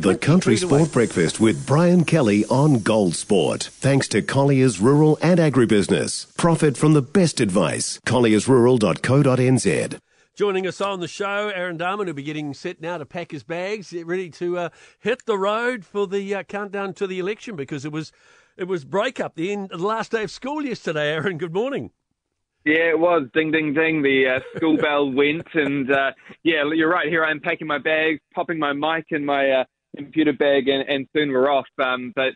The Country Sport Breakfast with Brian Kelly on Gold Sport. Thanks to Colliers Rural and Agribusiness. Profit from the best advice. colliersrural.co.nz. Joining us on the show, Aaron Dahmen will be getting set now to pack his bags, ready to uh, hit the road for the uh, countdown to the election because it was it was break up the end the last day of school yesterday. Aaron, good morning. Yeah, it was. Ding, ding, ding. The uh, school bell went. And uh, yeah, you're right. Here I am packing my bags, popping my mic in my uh, computer bag, and, and soon we're off. Um, but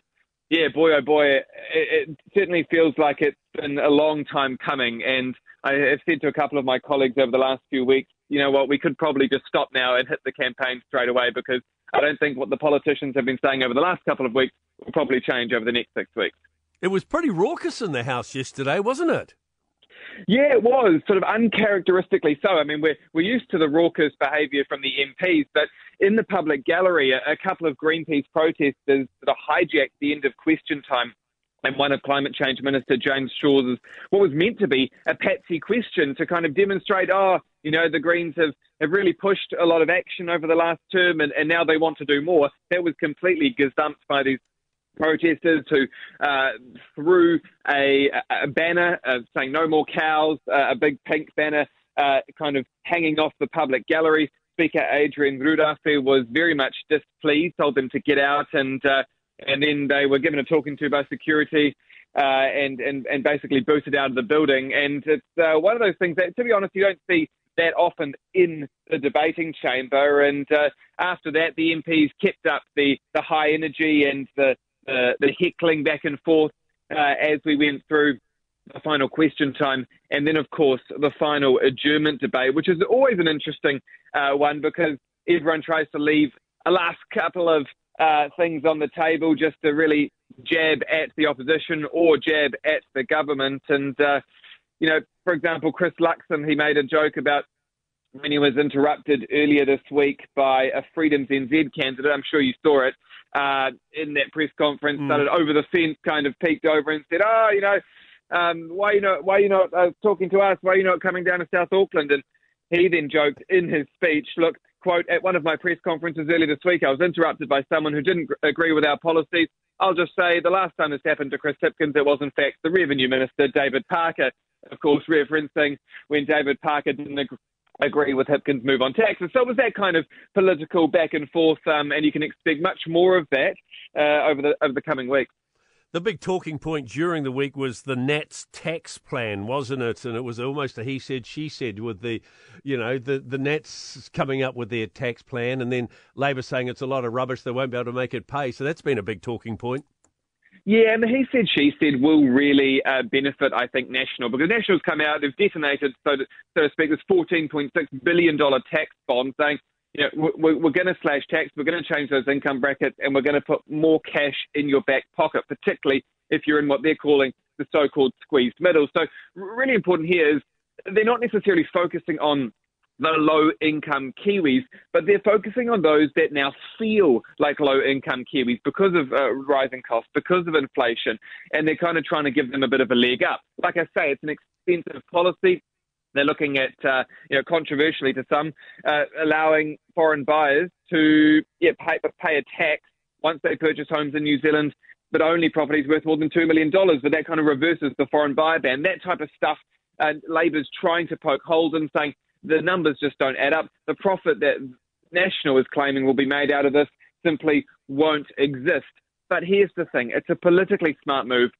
yeah, boy, oh boy, it, it certainly feels like it's been a long time coming. And I have said to a couple of my colleagues over the last few weeks, you know what, we could probably just stop now and hit the campaign straight away because I don't think what the politicians have been saying over the last couple of weeks will probably change over the next six weeks. It was pretty raucous in the House yesterday, wasn't it? Yeah, it was sort of uncharacteristically so. I mean, we're we're used to the raucous behaviour from the MPs, but in the public gallery, a, a couple of Greenpeace protesters sort of hijacked the end of question time and one of Climate Change Minister James Shaw's what was meant to be a patsy question to kind of demonstrate, oh, you know, the Greens have, have really pushed a lot of action over the last term and, and now they want to do more. That was completely gazumped by these protesters who uh, threw a, a banner uh, saying no more cows, uh, a big pink banner uh, kind of hanging off the public gallery. Speaker Adrian Rurawhe was very much displeased, told them to get out, and uh, and then they were given a talking to by security. Uh, and, and and basically booted out of the building, and it's one of those things that, to be honest, you don't see that often in the debating chamber. And uh, after that, the MPs kept up the, the high energy and the, the, heckling back and forth uh, as we went through the final question time, and then, of course, the final adjournment debate, which is always an interesting uh, one because everyone tries to leave a last couple of uh, things on the table just to really jab at the opposition or jab at the government. And, uh, you know, for example, Chris Luxon, he made a joke about when he was interrupted earlier this week by a Freedoms NZ candidate. I'm sure you saw it uh, in that press conference. Mm. Started over the fence, kind of peeked over and said, "Oh, you know, um, why you not why you not uh, talking to us? Why are you not coming down to South Auckland?" And he then joked in his speech, "Look." Quote, at one of my press conferences earlier this week, I was interrupted by someone who didn't agree with our policies. I'll just say the last time this happened to Chris Hipkins, it was in fact the Revenue Minister, David Parker, of course, referencing when David Parker didn't agree with Hipkins' move on taxes. So it was that kind of political back and forth, um, and you can expect much more of that uh, over the over the coming weeks. The big talking point during the week was the Nats tax plan, wasn't it? And it was almost a he said, she said with the, you know, the, the Nats coming up with their tax plan and then Labor saying it's a lot of rubbish, they won't be able to make it pay. So that's been a big talking point. Yeah, and the he said, she said will really uh, benefit, I think, National because National's come out, they've detonated, so to, so to speak, this $14.6 billion tax bond saying, you know, we're, we're going to slash tax, we're going to change those income brackets, and we're going to put more cash in your back pocket, particularly if you're in what they're calling the so-called squeezed middle. So really important here is they're not necessarily focusing on the low income Kiwis, but they're focusing on those that now feel like low income Kiwis because of uh, rising costs, because of inflation, and they're kind of trying to give them a bit of a leg up. Like I say, it's an expensive policy. They're looking at, uh, you know, controversially to some, uh, allowing foreign buyers to yeah, pay, pay a tax once they purchase homes in New Zealand, but only properties worth more than $2 million. But that kind of reverses the foreign buyer ban. That type of stuff, uh, Labour's trying to poke holes in, saying, the numbers just don't add up. The profit that National is claiming will be made out of this simply won't exist. But here's the thing it's a politically smart move.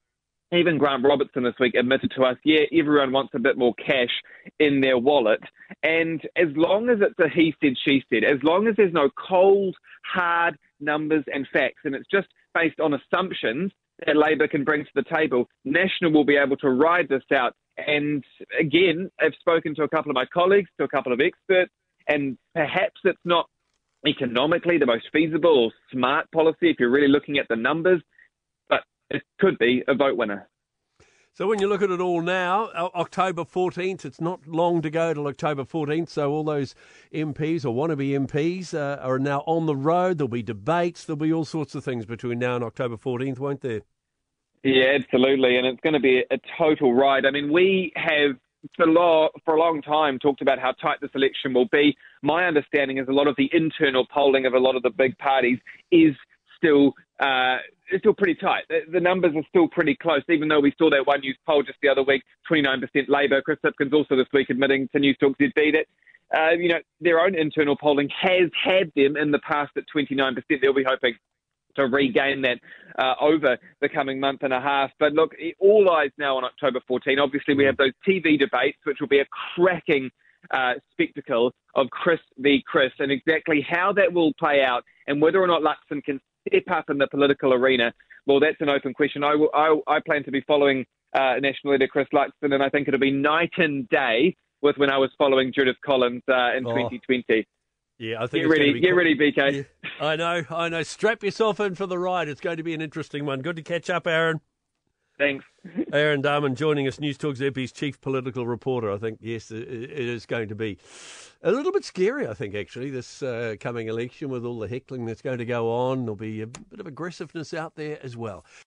Even Grant Robertson this week admitted to us, yeah, everyone wants a bit more cash in their wallet. And as long as it's a he said, she said, as long as there's no cold, hard numbers and facts, and it's just based on assumptions that Labor can bring to the table, National will be able to ride this out and again, I've spoken to a couple of my colleagues, to a couple of experts, and perhaps it's not economically the most feasible or smart policy if you're really looking at the numbers, but it could be a vote winner. So when you look at it all now, October 14th, it's not long to go till October 14th. So all those MPs or wannabe MPs uh, are now on the road. There'll be debates. There'll be all sorts of things between now and October 14th, won't there? Yeah, absolutely, and it's going to be a total ride. I mean, we have for, for a long time talked about how tight this election will be. my understanding is a lot of the internal polling of a lot of the big parties is still uh, still pretty tight. The, the, numbers are still pretty close, even though we saw that one news poll just the other week, 29% Labour. Chris Hipkins also this week admitting to News Talk ZB that uh, you know their own internal polling has had them in the past at 29%. They'll be hoping to regain that uh, over the coming month and a half. But look, all eyes now on October 14. Obviously, we have those TV debates, which will be a cracking uh, spectacle of Chris v. Chris and exactly how that will play out and whether or not Luxon can step up in the political arena. Well, that's an open question. I, will, I, I plan to be following uh, National Leader Chris Luxon, and I think it'll be night and day with when I was following Judith Collins uh, in oh. 2020. Yeah, I think get ready, get ready, BK. Yeah, I know, I know. Strap yourself in for the ride. It's going to be an interesting one. Good to catch up, Aaron. Thanks. Aaron Dahmen joining us, News Talk ZB's chief political reporter. I think, yes, it is going to be a little bit scary, I think, actually, this uh, coming election with all the heckling that's going to go on. There'll be a bit of aggressiveness out there as well.